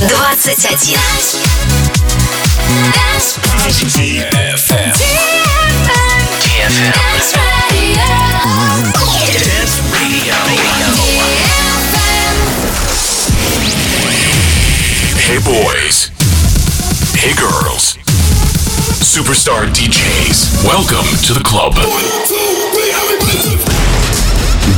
21. Hey boys. Hey girls. Superstar DJs. Welcome to the club.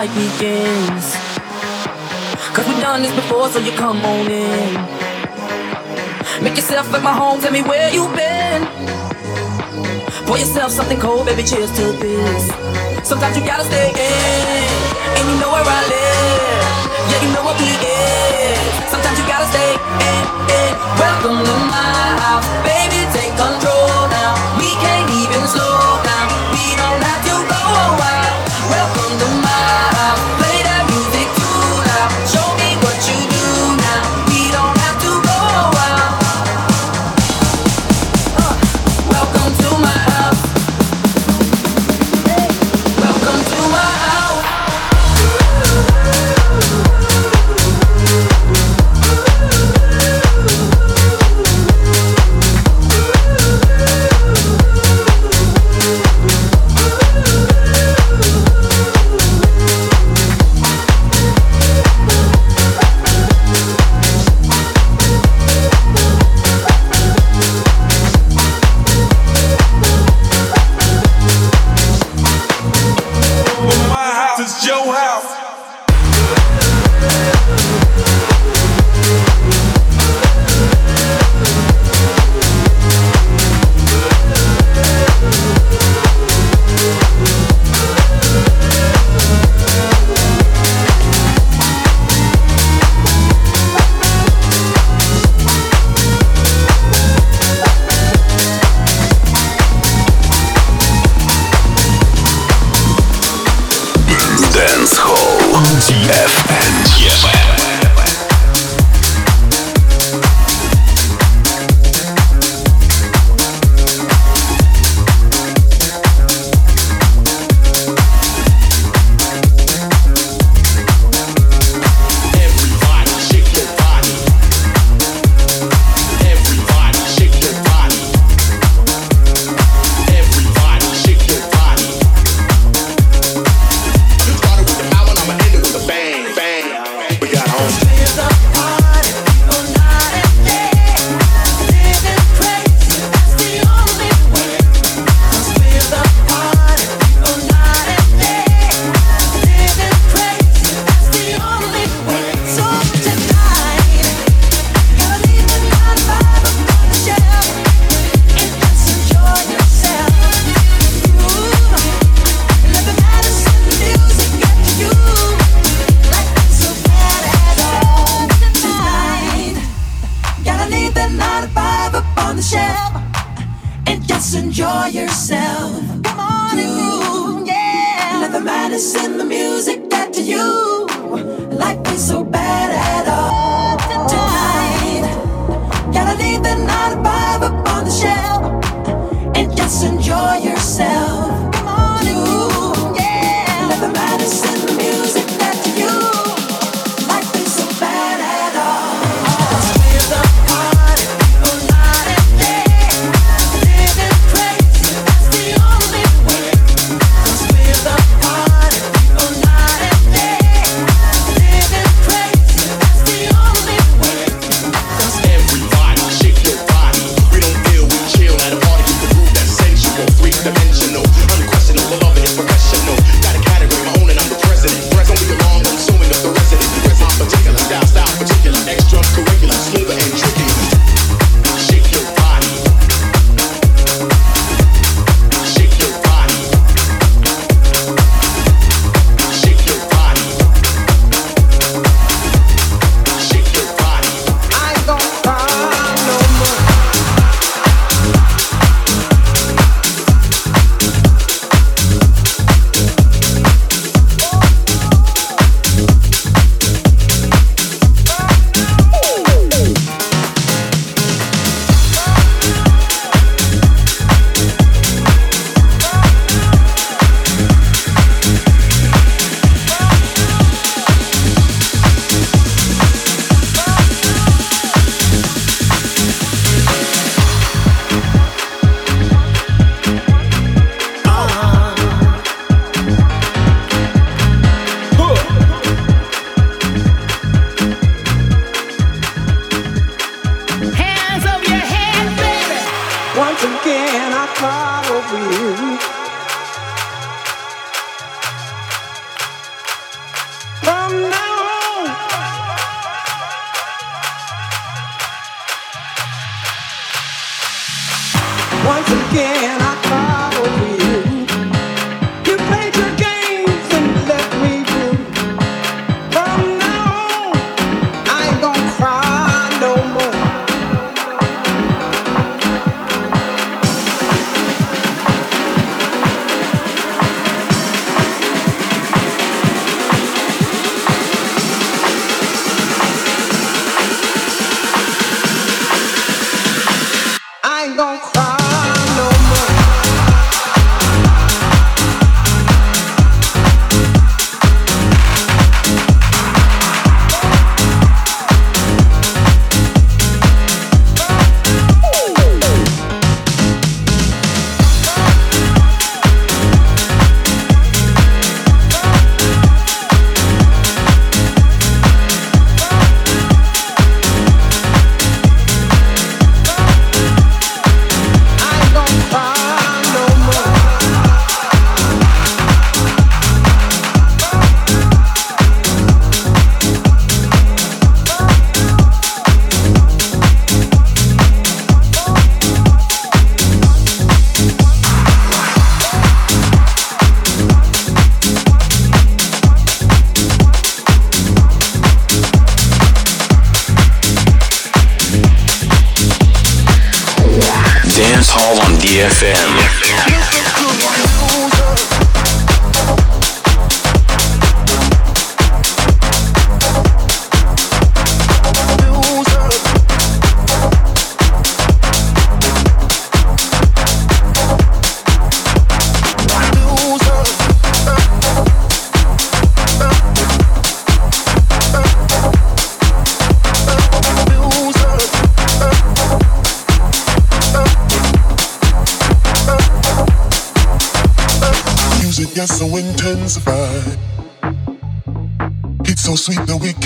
fight begins. Cause we've done this before, so you come on in. Make yourself at my home, tell me where you've been. Pour yourself something cold, baby, cheers to this. Sometimes you gotta stay in, and you know where I live. Yeah, you know what we is. Sometimes you gotta stay in, in. Welcome to my house, baby.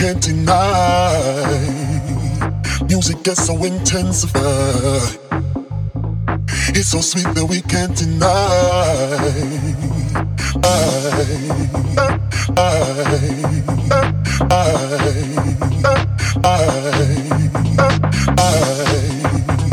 Can't deny. Music gets so intensified. It's so sweet that we can't deny. Listen